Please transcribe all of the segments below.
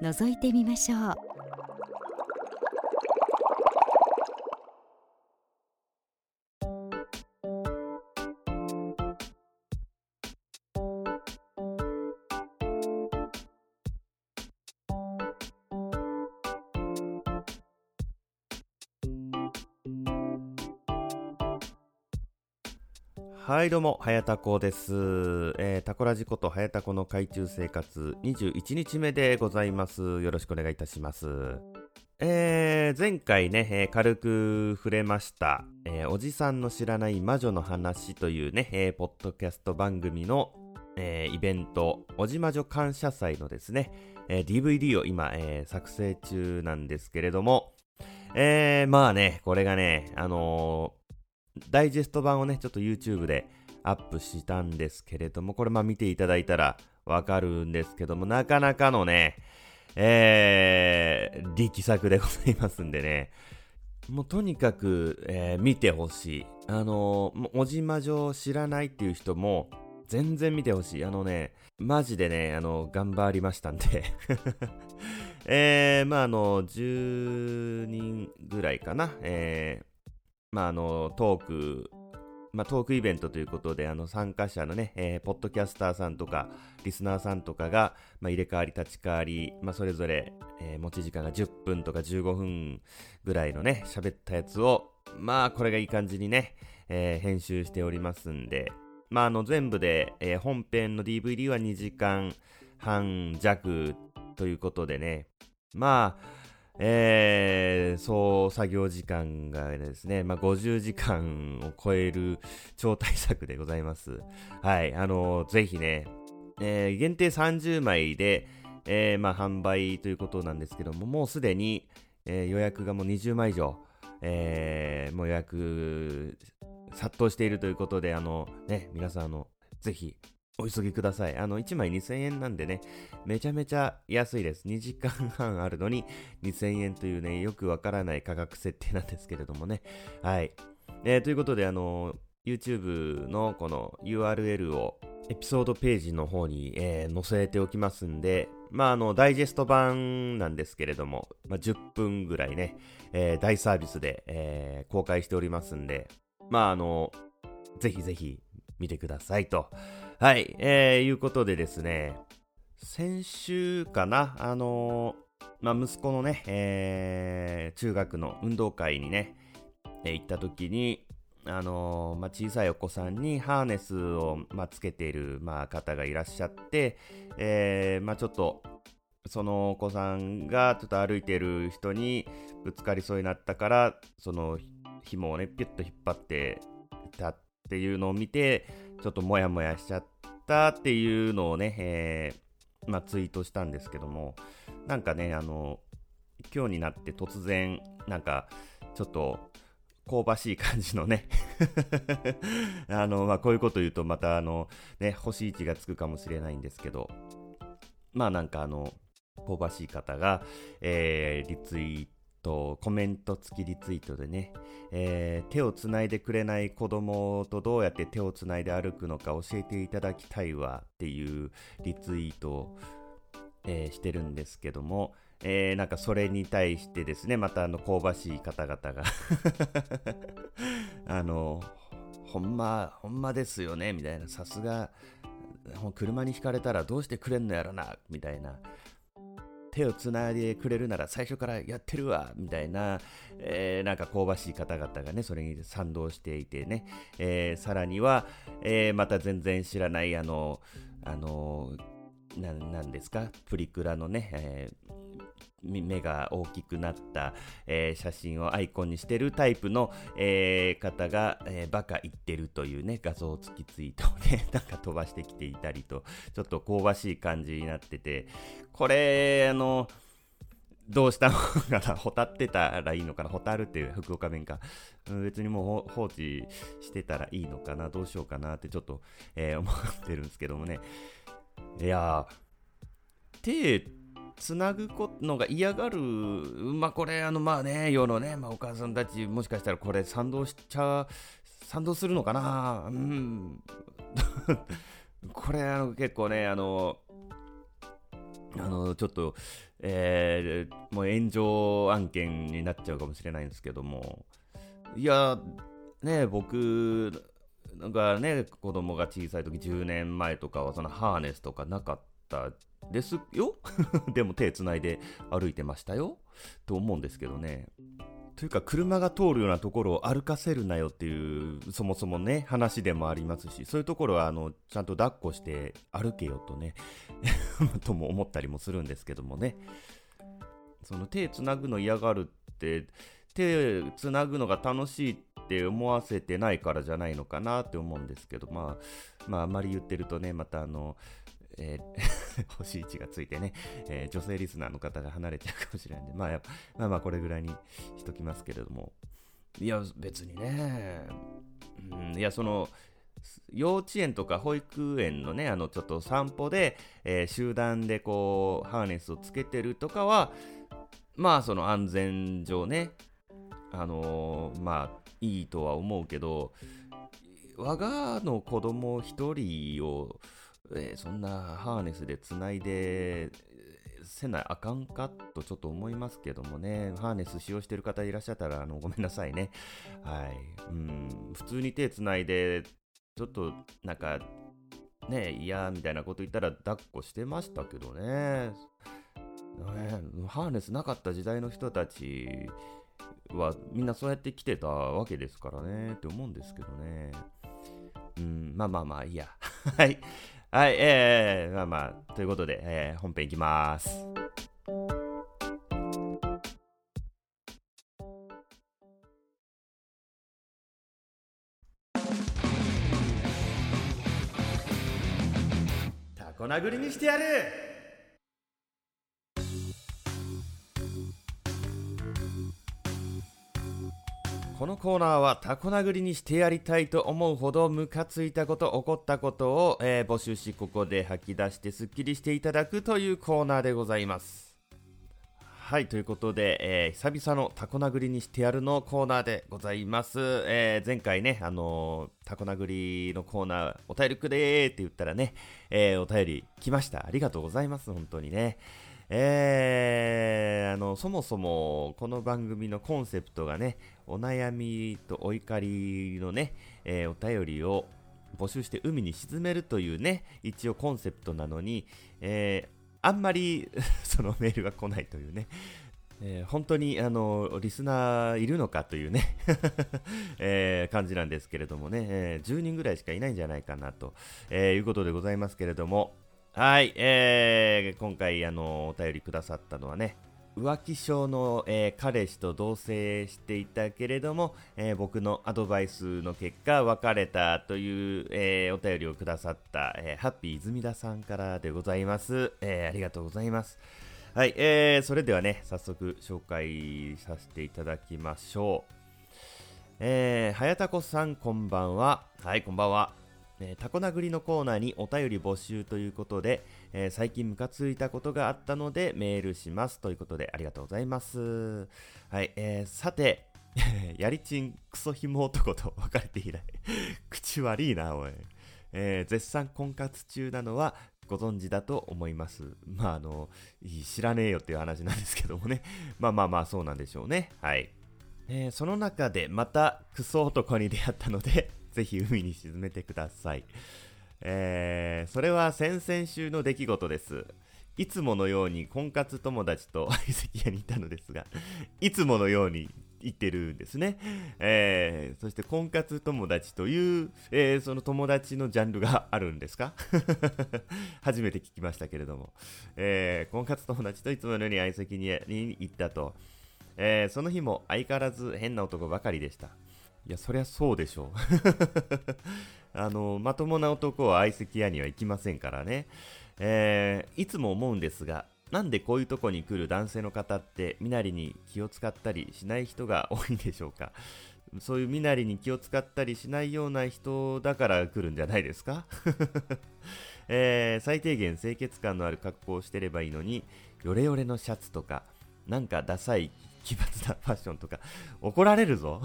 覗いてみましょう。はいどうも、はやたこです。えー、タコラジことはやたこの海中生活21日目でございます。よろしくお願いいたします。えー、前回ね、えー、軽く触れました、えー、おじさんの知らない魔女の話というね、えー、ポッドキャスト番組の、えー、イベント、おじ魔女感謝祭のですね、えー、DVD を今、えー、作成中なんですけれども、えー、まあね、これがね、あのダイジェスト版をね、ちょっと YouTube でアップしたんですけれども、これまあ見ていただいたらわかるんですけども、なかなかのね、えー、力作でございますんでね、もうとにかく、えー、見てほしい。あのー、おじまじょ知らないっていう人も、全然見てほしい。あのね、マジでね、あの、頑張りましたんで えー、まああの、10人ぐらいかな、えまあ、あの、トーク、まあ、トークイベントということで、あの、参加者のね、えー、ポッドキャスターさんとか、リスナーさんとかが、まあ、入れ替わり立ち替わり、まあ、それぞれ、えー、持ち時間が10分とか15分ぐらいのね、喋ったやつを、まあ、これがいい感じにね、えー、編集しておりますんで、まあ、あの、全部で、えー、本編の DVD は2時間半弱ということでね、まあ、えー、総作業時間がですね、まあ、50時間を超える超大作でございます。はい、あのー、ぜひね、えー、限定30枚で、えー、まあ、販売ということなんですけども、もうすでに、え、予約がもう20枚以上、え、もう予約殺到しているということで、あの、ね、皆さん、あの、ぜひお急ぎください。あの、1枚2000円なんでね、めちゃめちゃ安いです。2時間半あるのに2000円というね、よくわからない価格設定なんですけれどもね。はい。えー、ということで、あの、YouTube のこの URL をエピソードページの方に、えー、載せておきますんで、まあ、あの、ダイジェスト版なんですけれども、まあ、10分ぐらいね、えー、大サービスで、えー、公開しておりますんで、まあ、あの、ぜひぜひ見てくださいと。はい、えー、いうことでですね、先週かな、あのー、まあ、息子のね、えー、中学の運動会にね、えー、行った時に、あのー、まあ、小さいお子さんにハーネスを、まあ、つけている、まあ、方がいらっしゃって、えー、まあ、ちょっと、そのお子さんがちょっと歩いている人にぶつかりそうになったから、その紐をね、ピュッと引っ張ってたっていうのを見て、ちょっとモヤモヤしちゃったっていうのをね、えー、まあ、ツイートしたんですけども、なんかね、あの、今日になって突然、なんか、ちょっと、香ばしい感じのね あの、まあ、こういうこと言うとまたあの、ね、星1がつくかもしれないんですけど、まあなんかあの、香ばしい方が、えー、リツイートとコメント付きリツイートでね、えー、手をつないでくれない子供とどうやって手をつないで歩くのか教えていただきたいわっていうリツイートを、えー、してるんですけども、えー、なんかそれに対してですね、またあの香ばしい方々が あの、ほんま、ほんまですよね、みたいな、さすが、車にひかれたらどうしてくれんのやろな、みたいな、手をつないでくれるなら最初からやってるわみたいな、えー、なんか香ばしい方々がね、それに賛同していてね、えー、さらには、えー、また全然知らない、あの、あの、なんですか、プリクラのね、えー、目が大きくなった、えー、写真をアイコンにしてるタイプの、えー、方が、えー、バカ言ってるというね、画像付きツイートをね、なんか飛ばしてきていたりと、ちょっと香ばしい感じになってて、これ、あの、どうしたのかな、ほたってたらいいのかな、ほたるっていう福岡弁か、別にもう放置してたらいいのかな、どうしようかなってちょっと、えー、思ってるんですけどもね。いや手つなぐのが嫌がる、まあこれ、あのまあね、世のね、まあ、お母さんたち、もしかしたらこれ賛同しちゃ、賛同するのかな、うん、これ、あの結構ね、あの、あのちょっと、えー、もう炎上案件になっちゃうかもしれないんですけども、いや、ね、僕がね、子供が小さい時10年前とかは、そのハーネスとかなかったですよ。でも手つないで歩いてましたよ。と思うんですけどね。というか車が通るようなところを歩かせるなよっていうそもそもね話でもありますしそういうところはあのちゃんと抱っこして歩けよとね とも思ったりもするんですけどもね。その手つなぐの嫌がるって手つなぐのが楽しいって思わせてないからじゃないのかなって思うんですけどまあまああまり言ってるとねまたあのえー、星1がついてね、えー、女性リスナーの方が離れちゃうかもしれないんで、まあ、まあまあこれぐらいにしときますけれども、いや、別にね、うん、いや、その、幼稚園とか保育園のね、あの、ちょっと散歩で、えー、集団でこう、ハーネスをつけてるとかは、まあ、その安全上ね、あのー、まあ、いいとは思うけど、我がの子供一人を、えー、そんなハーネスでつないでせなあかんかとちょっと思いますけどもね、ハーネス使用してる方いらっしゃったらあのごめんなさいね。はい。うん、普通に手つないで、ちょっとなんか、ね、嫌みたいなこと言ったら抱っこしてましたけどね。ねハーネスなかった時代の人たちはみんなそうやって来てたわけですからねって思うんですけどね。うん、まあまあまあいいや。はい。はい、えー、まあまあ、ということで、えー、本編いきます。タコ殴りにしてやるこのコーナーはタコ殴りにしてやりたいと思うほどムカついたこと、起こったことを、えー、募集し、ここで吐き出してスッキリしていただくというコーナーでございます。はい、ということで、えー、久々のタコ殴りにしてやるのコーナーでございます。えー、前回ね、あのー、タコ殴りのコーナー、お便りくれーって言ったらね、えお便り来ました。ありがとうございます、本当にね。えー、あの、そもそもこの番組のコンセプトがね、お悩みとお怒りのね、えー、お便りを募集して海に沈めるというね、一応コンセプトなのに、えー、あんまり そのメールが来ないというね、えー、本当にあのリスナーいるのかというね えー、感じなんですけれどもね、えー、10人ぐらいしかいないんじゃないかなと、えいうことでございますけれども、はい、えー、今回あのお便りくださったのはね、浮気症の、えー、彼氏と同棲していたけれども、えー、僕のアドバイスの結果別れたという、えー、お便りをくださった、えハッピー泉田さんからでございます、えありがとうございます。はい、えー、それではね早速紹介させていただきましょう。えー、はやたこさんこんばんは。はいこんばんは。えー、タコ殴りのコーナーにお便り募集ということで、えー、最近ムカついたことがあったのでメールしますということでありがとうございます。はい、えー、さて、やりちんクソひも男と別れて以来 口悪いな、おい。えー、絶賛婚活中なのはご存知だと思います。まあ、あの、知らねえよっていう話なんですけどもね。まあまあまあ、そうなんでしょうね。はい。えー、その中でまたクソ男に出会ったのでぜひ海に沈めてください。えー、それは先々週の出来事です。いつものように婚活友達と相席屋にいたのですが、いつものように行ってるんですね。えー、そして婚活友達という、えー、その友達のジャンルがあるんですか？初めて聞きましたけれども、えー、婚活友達といつものように相席屋に行ったと、え、その日も相変わらず変な男ばかりでした。いや、そりゃそうでしょう。あの、まともな男は相席屋には行きませんからね。えー、いつも思うんですが、なんでこういうとこに来る男性の方って身なりに気を使ったりしない人が多いんでしょうか？そういう身なりに気を使ったりしないような人だから来るんじゃないですか、えー、最低限清潔感のある格好をしてればいいのにヨレヨレのシャツとかなんかダサい奇抜なファッションとか怒られるぞ、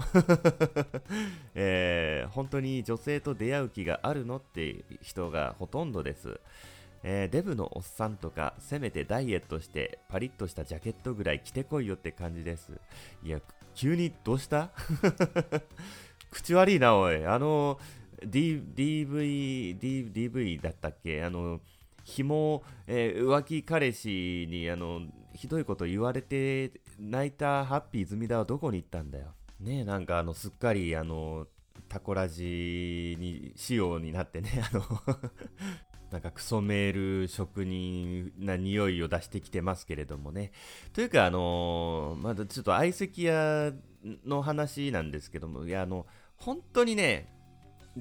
えー、本当に女性と出会う気があるのって人がほとんどですえー、デブのおっさんとか、せめてダイエットしてパリッとしたジャケットぐらい着てこいよって感じです。いや、急にどうした？口悪いな、おい。あの、D、DV、D、DV だったっけ？あの、紐、えー、浮気彼氏に、あの、ひどいこと言われて泣いたハッピー泉田はどこに行ったんだよ。ねえ、なんかあの、すっかり、あの、タコラジに仕様になってね、あのなんかクソメール職人な匂いを出してきてますけれどもね。というか、あのー、まだちょっと相席屋の話なんですけども、いや、あの、本当にね、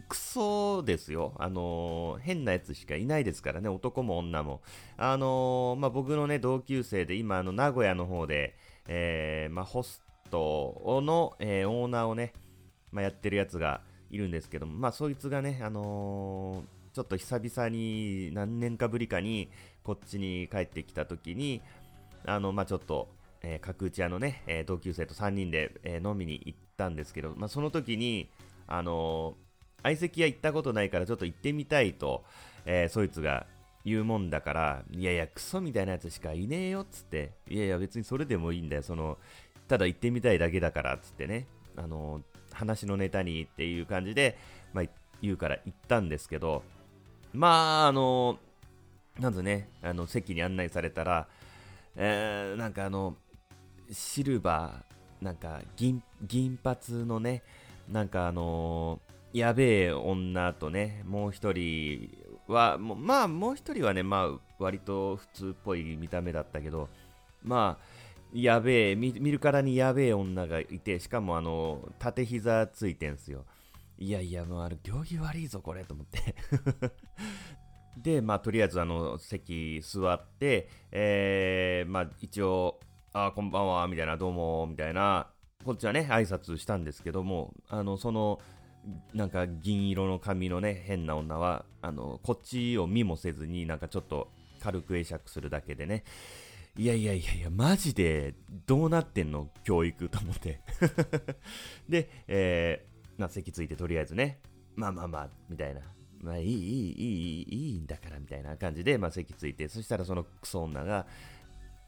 クソですよ。あのー、変なやつしかいないですからね、男も女も。あのー、まあ、僕のね、同級生で、今、あの、名古屋の方で、えー、まあ、ホストの、えオーナーをね、まあ、やってるやつがいるんですけども、まあ、そいつがね、あのちょっと久々に何年かぶりかにこっちに帰ってきた時にあの、まあ、ちょっと、えー、角打ち屋のね、えー、同級生と3人で、えー、飲みに行ったんですけど、まあ、その時にあの相席屋行ったことないからちょっと行ってみたいと、えそいつが言うもんだから、いやいや、クソみたいなやつしかいねえよっつって、いやいや、別にそれでもいいんだよ、その、ただ行ってみたいだけだからっつってね、あの話のネタにっていう感じで、まあ、言うから行ったんですけど、まあ、あの、なんぞね、あの、席に案内されたら、えー、なんかあの、シルバー、なんか銀、銀髪のね、なんかあのやべえ女とね、もう一人は、もまあ、もう一人はね、まあ、割と普通っぽい見た目だったけど、まあ、やべえ見、るからにやべえ女がいて、しかもあの、縦膝ついてんすよ。いやいや、もうあれ、行儀悪いぞ、これ、と思って で、まあ、とりあえず、あの、席座って、えー、まあ、一応、あ、こんばんは、みたいな、どうも、みたいな、こっちはね、挨拶したんですけども、あの、その、なんか銀色の髪のね、変な女は、あの、こっちを見もせずに、なんかちょっと軽く会釈するだけでね、いやいやいやいや、マジでどうなってんの教育と思って で、えまあ、席ついてとりあえずね、まあまあまあ、みたいな。まあいい、いい、いい、いいんだから、みたいな感じで、まあ席ついて、そしたらそのクソ女が、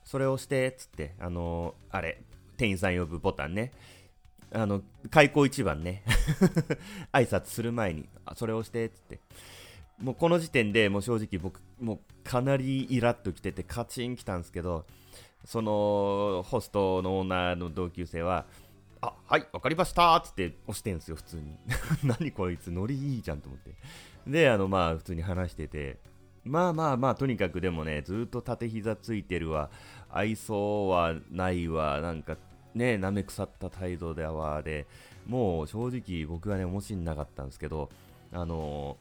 それをして、つって、あのー、あれ、店員さん呼ぶボタンね。あの、開口一番ね。挨拶する前に、あ、それをして、つって。もうこの時点でもう正直僕、もうかなりイラッときててカチン来たんですけど、そのホストのオーナーの同級生は、あはい分かりましたっつって押してんすよ普通に 何こいつノリいいじゃんと思ってであのまあ普通に話しててまあまあまあとにかくでもねずっと縦膝ついてるわ愛想はないわなんかね舐め腐った態度ではでもう正直僕はね面白んなかったんですけどあの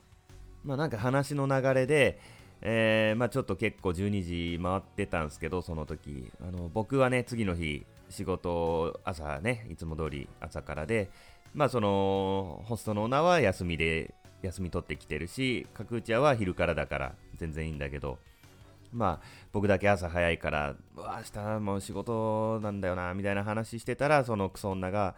ー、まあなんか話の流れでえー、まあちょっと結構12時回ってたんですけどその時。あの僕はね次の日仕事朝ねいつも通り朝からでまあそのホストのオーナーは休みで休み取ってきてるし角打ち屋は昼からだから全然いいんだけどまあ僕だけ朝早いからうわ明日もう仕事なんだよなみたいな話してたらそのクソ女が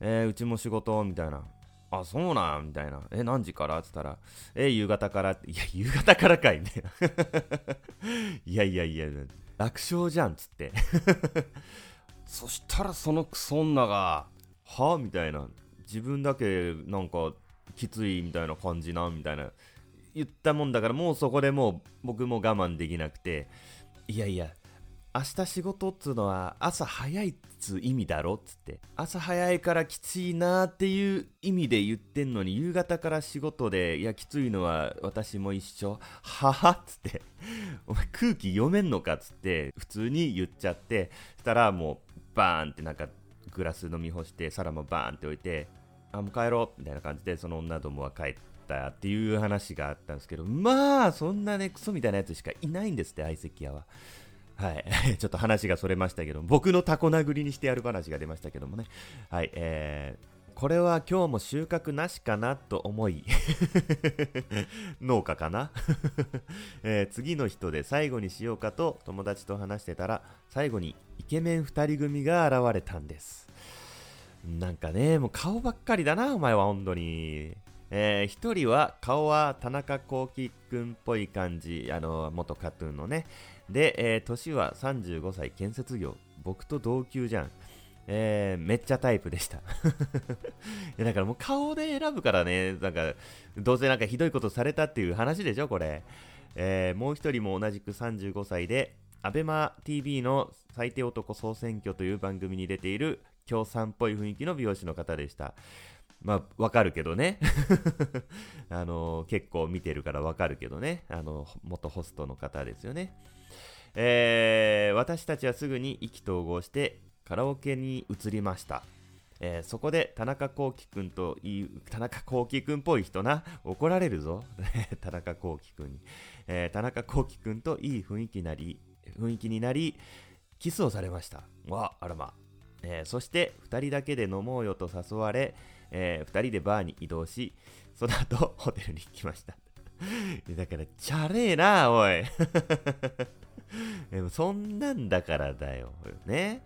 えー、うちも仕事みたいな。あ、そうなん？みたいな。え、何時から？って言ったら、え、夕方から。いや、夕方からかい。ね。いやいやいや、楽勝じゃんつって。そしたらそのクソ女が、は？みたいな。自分だけなんかきついみたいな感じなみたいな。言ったもんだからもうそこでもう僕も我慢できなくて。いやいや明日仕事っつうのは朝早いっつう意味だろっつって。朝早いからきついなっていう意味で言ってんのに夕方から仕事でいやきついのは私も一緒。ははっつって。お前空気読めんのかっつって普通に言っちゃって。したらもうバーンってなんかグラス飲み干して皿もバーンって置いてあもう帰ろうみたいな感じでその女どもは帰ったっていう話があったんですけどまあそんなねクソみたいなやつしかいないんですって相席屋ははい。ちょっと話がそれましたけど、僕のタコ殴りにしてやる話が出ましたけどもね。はい。えー、これは今日も収穫なしかなと思い 農家かな、えー、次の人で最後にしようかと友達と話してたら最後にイケメン2人組が現れたんですなんかねもう顔ばっかりだなお前は本当にえー、1人は顔は田中幸輝くんっぽい感じあの元カトゥーンのね。で、えー、年は35歳建設業。僕と同級じゃん。えー、めっちゃタイプでした。だからもう顔で選ぶからね、なんか、どうせなんかひどいことされたっていう話でしょ、これ。えー、もう一人も同じく35歳で、アベマ TV の最低男総選挙という番組に出ている、共産っぽい雰囲気の美容師の方でした。まあ、わかるけどね。あの結構見てるからわかるけどね。あの、元ホストの方ですよね。えー、私たちはすぐに意気投合してカラオケに移りました。えー、そこで田中幸輝くんといい、田中幸輝くんっぽい人な、怒られるぞ。田中幸輝くんに、えー、田中幸輝くんといい雰囲気なり、雰囲気になり、キスをされました。わ、あらま。えー、そして2人だけで飲もうよと誘われ、えー、2人でバーに移動し、その後 ホテルに来ました。だから、チャレーな、おい。でもそんなんだからだよ。ね。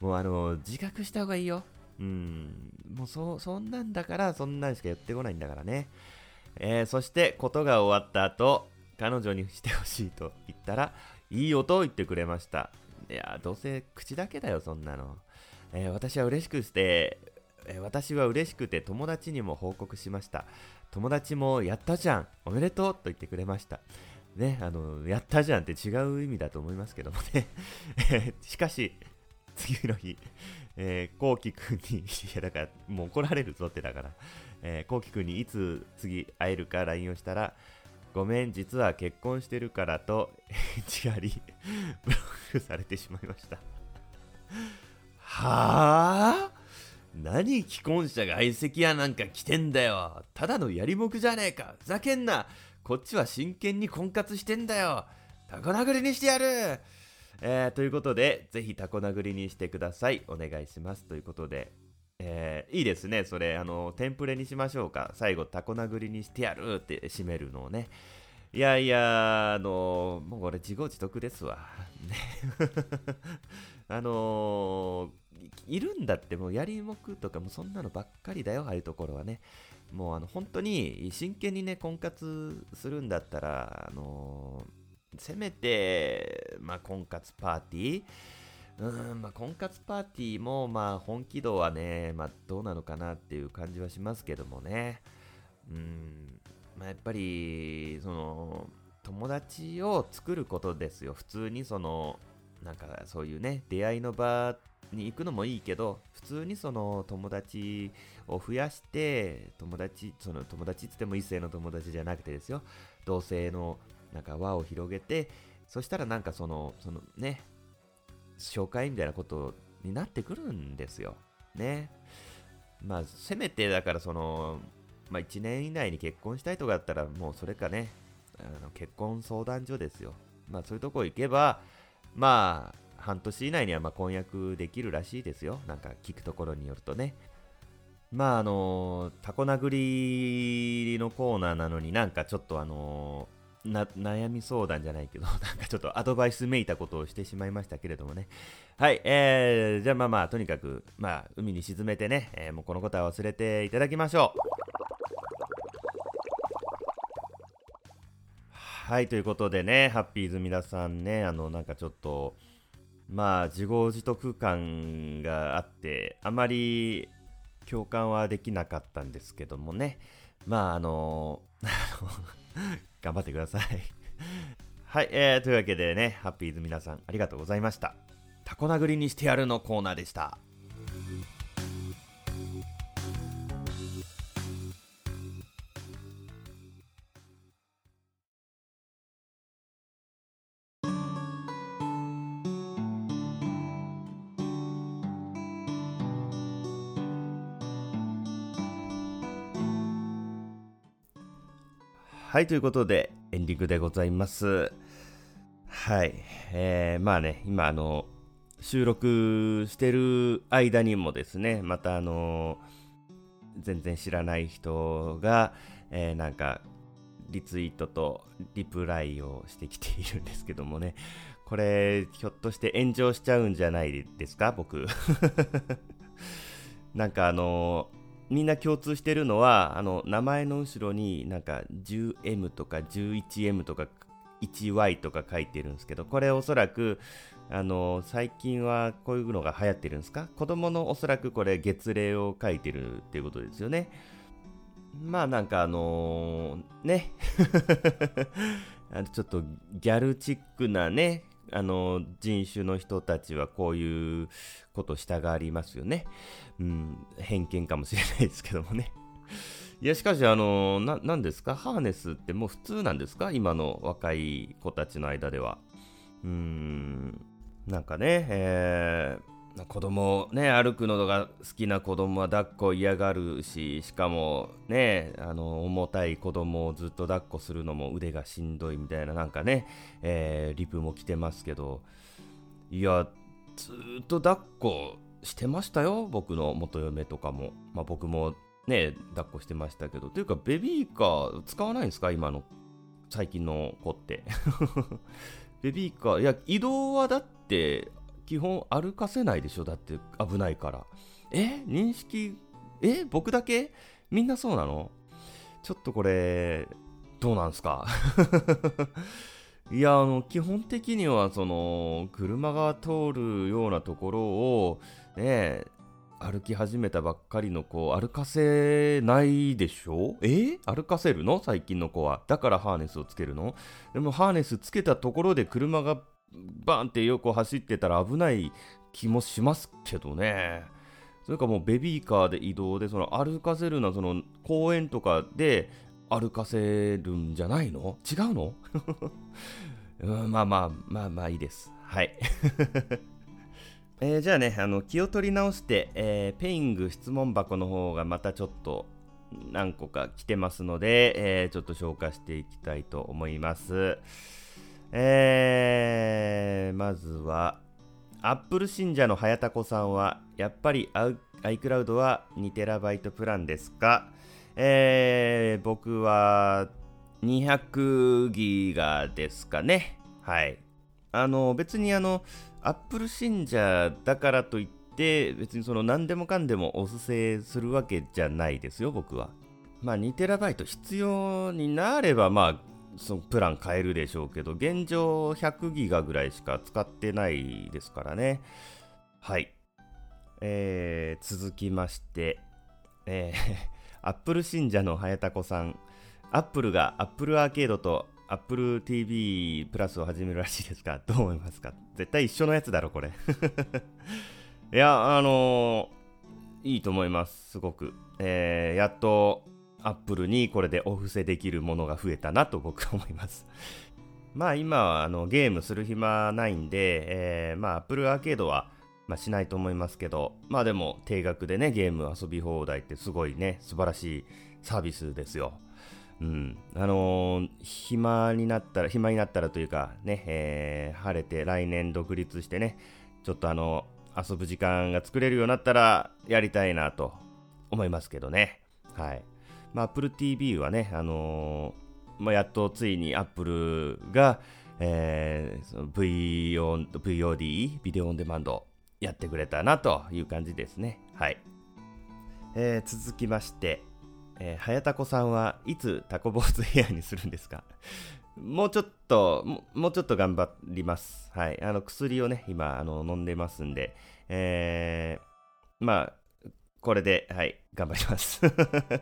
もうあの、自覚した方がいいよ。うん。もうそ、そんなんだから、そんなんしか言ってこないんだからね。えー、そして、ことが終わった後、彼女にしてほしいと言ったら、いい音を言ってくれました。いや、どうせ口だけだよ、そんなの。えー、私は嬉しくして、え、私は嬉しくて友達にも報告しました。友達も、やったじゃんおめでとうと言ってくれました。ね、あの、やったじゃんって違う意味だと思いますけどもね。しかし、次の日、え、こうきくんに、いや、だから、もう怒られるぞってだから、え、こうきくんにいつ次会えるか LINE をしたら、ごめん、実は結婚してるからと、返事あり、ブロックされてしまいました。はぁ何既婚者が相席屋なんか来てんだよ。ただのやりもくじゃねえか。ふざけんな。こっちは真剣に婚活してんだよ。タコ殴りにしてやる。えー、ということで、ぜひタコ殴りにしてください。お願いします。ということで、えー、いいですね。それ、あの、テンプレにしましょうか。最後、タコ殴りにしてやるって締めるのをね。いやいや、あのもう俺自業自得ですわ。ね あのー、いるんだってもうやりもくとかもそんなのばっかりだよ、ああいうところはね。もうあの本当に真剣にね、婚活するんだったら、あのーせめて、まあ、婚活パーティーうんまあ、婚活パーティーも、まあ、本気度はね、まあ、どうなのかなっていう感じはしますけどもね。うん、まあ、やっぱり、その、友達を作ることですよ。普通にその、なんかそういうね、出会いの場に行くのもいいけど、普通にその友達を増やして、友達、その友達って言っても異性の友達じゃなくてですよ、同性のなんか輪を広げて、そしたらなんかその、そのね、紹介みたいなことになってくるんですよ。ね。まあ、せめてだからその、まあ、1年以内に結婚したいとかだったら、もうそれかね、あの結婚相談所ですよ。まあ、そういうとこ行けば、まあ、半年以内にはま婚約できるらしいですよ。なんか聞くところによるとね。まあ、あのタコ殴りのコーナーなのになんかちょっとあの悩み相談じゃないけど、なんかちょっとアドバイスめいたことをしてしまいましたけれどもね。はい、えー、じゃあまあまあ、とにかく、まあ、海に沈めてね、えー、もうこのことは忘れていただきましょう。はい、ということでね、ハッピーズ皆さんね、あの、なんかちょっと、まあ、自業自得感があって、あまり共感はできなかったんですけどもね。まあ、あの、頑張ってくださいはい、えー、というわけでね、ハッピーズ皆さんありがとうございました。タコ殴りにしてやるのコーナーでした。はい、ということで、エンディングでございます。はい。えー、まあね、今あの、収録してる間にもですね、またあの、全然知らない人が、えー、なんか、リツイートとリプライをしてきているんですけどもね、これ、ひょっとして炎上しちゃうんじゃないですか、僕。なんかあのみんな共通してるのは、あの、名前の後ろになんか 10M とか 11M とか 1Y とか書いてるんですけど、これおそらく、あの、最近はこういうのが流行ってるんですか？子供のおそらくこれ月齢を書いてるっていうことですよね。まあなんかあのー、ね ちょっとギャルチックなね、あの人種の人たちはこういうことしたがりますよね。うん、偏見かもしれないですけどもね。いや、しかし、あのな、なんですか？ハーネスってもう普通なんですか？今の若い子たちの間では。うーん、なんかね、えー、子供ね歩くのが好きな子供は抱っこ嫌がるししかもねあの重たい子供をずっと抱っこするのも腕がしんどいみたいななんかね、えー、リプも来てますけど。いやずっと抱っこしてましたよ僕の元嫁とかも、まあ、僕もね抱っこしてましたけど。というかベビーカー使わないんですか今の最近の子って。ベビーカーいや移動はだって基本歩かせないでしょ？だって危ないから。え？認識？え？僕だけ？みんなそうなの？ちょっとこれどうなんすか？いやあの基本的にはその車が通るようなところをね歩き始めたばっかりの子歩かせないでしょ？え？歩かせるの？最近の子は。だからハーネスをつけるの？でもハーネスつけたところで車がバーンって横走ってたら危ない気もしますけどね。それかもうベビーカーで移動で、その歩かせるのはその公園とかで歩かせるんじゃないの？違うの？う、まあまあまあまあいいです。はい。えー、じゃあね、あの気を取り直して、えー、ペイング質問箱の方がまたちょっと何個か来てますので、えー、ちょっと紹介していきたいと思います。えー、まずは、アップル信者の早田子さんは、やっぱり iCloud は 2TB プランですか？えー、僕は200ギガですかね。はい。あの、別にあの、アップル信者だからといって、別にその何でもかんでもおすせするわけじゃないですよ、僕は。まあ 2TB 必要になれば、まあそのプラン変えるでしょうけど、現状100ギガぐらいしか使ってないですからね。はい。えー、続きまして、えー、アップル信者の早田子さん、アップルがアップルアーケードと Apple TV プラスを始めるらしいですが、どう思いますか？絶対一緒のやつだろ、これ。いや、あのー、いいと思います、すごく。えー、やっとアップルにこれでお布施できるものが増えたなと僕は思います。まあ今はあのゲームする暇ないんで、えー、まあ Apple アーケードは、まあ、しないと思いますけど、まあでも定額でね、ゲーム遊び放題ってすごいね、素晴らしいサービスですよ。うん。あのー、暇になったら、暇になったらというかね、えー、晴れて来年独立してね、ちょっとあの、遊ぶ時間が作れるようになったらやりたいなと思いますけどね。はい。まあ、Apple TV はね、あのー、まあ、やっとついに Apple が、えー、VO VOD、ビデオオンデマンドやってくれたなという感じですね。はい。えー、続きまして、えー、早田子さんはいつタコ坊主ヘアにするんですか？もうちょっとも、もうちょっと頑張ります。はい。あの、薬をね、今、あの、飲んでますんで、えー、まあ、これで、はい、頑張ります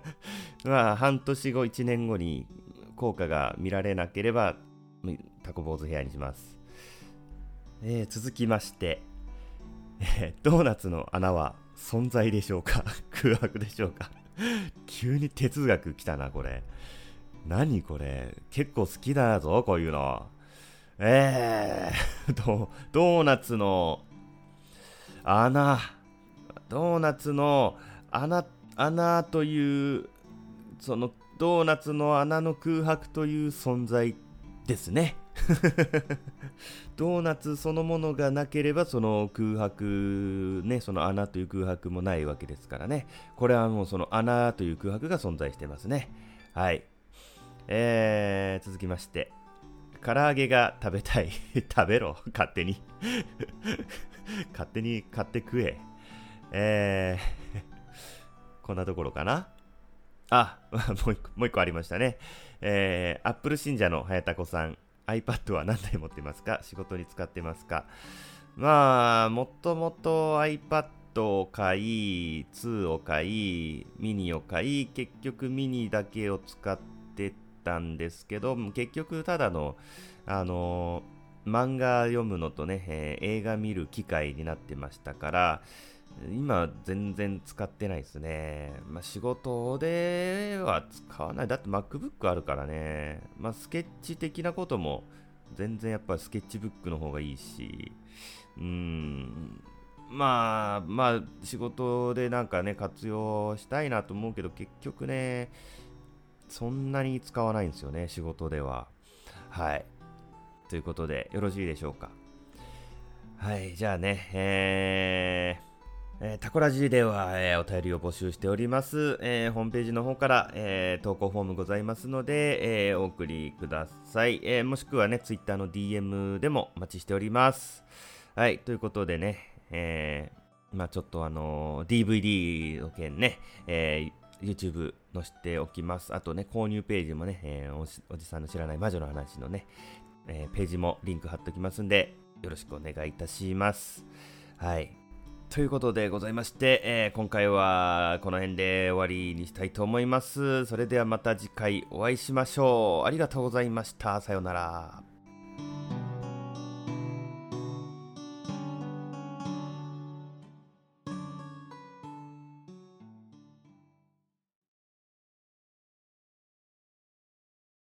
まあ、半年後、1年後に効果が見られなければ、タコ坊主ヘアにします。えー、続きまして、えー、ドーナツの穴は存在でしょうか？空白でしょうか？急に哲学来たな、これ。何これ？結構好きだぞ、こういうの。えー、ドドーナツの穴。ドーナツの穴穴というそのドーナツの穴の空白という存在ですね。ドーナツそのものがなければその空白ねその穴という空白もないわけですからね。これはもうその穴という空白が存在してますね。はい。えー、続きまして。唐揚げが食べたい。食べろ。勝手に。勝手に買って食え。えー、こんなところかな？あ、もう一個、もう一個ありましたね。えー、アップル信者の早田子さん、iPad は何台持ってますか？仕事に使ってますか？まあ、もともと iPad を買い、2を買い、ミニを買い、結局ミニだけを使ってたんですけど、結局ただの、あのー、漫画読むのとね、えー、映画見る機会になってましたから、今全然使ってないですね。まあ、仕事では使わない。だって MacBook あるからね。まあ、スケッチ的なことも全然やっぱスケッチブックの方がいいし、うーん、まあ、まあ、仕事でなんかね、活用したいなと思うけど、結局ね、そんなに使わないんですよね、仕事では。はい。ということで、よろしいでしょうか。はい、じゃあね、えー、えー、タコラジーでは、えー、お便りを募集しております。えー、ホームページの方から、えー、投稿フォームございますので、えー、お送りください。えー、もしくはね、ツイッターの DM でもお待ちしております。はい、ということでね、えー、まあちょっとあのー、DVD の件ね、えー、YouTube 載せておきます。あとね、購入ページもね、えー、おおじさんの知らない魔女の話のね、えー、ページもリンク貼っておきますんで、よろしくお願いいたします。はい。ということでございまして、えー、今回はこの辺で終わりにしたいと思います。それではまた次回お会いしましょう。ありがとうございました。さようなら。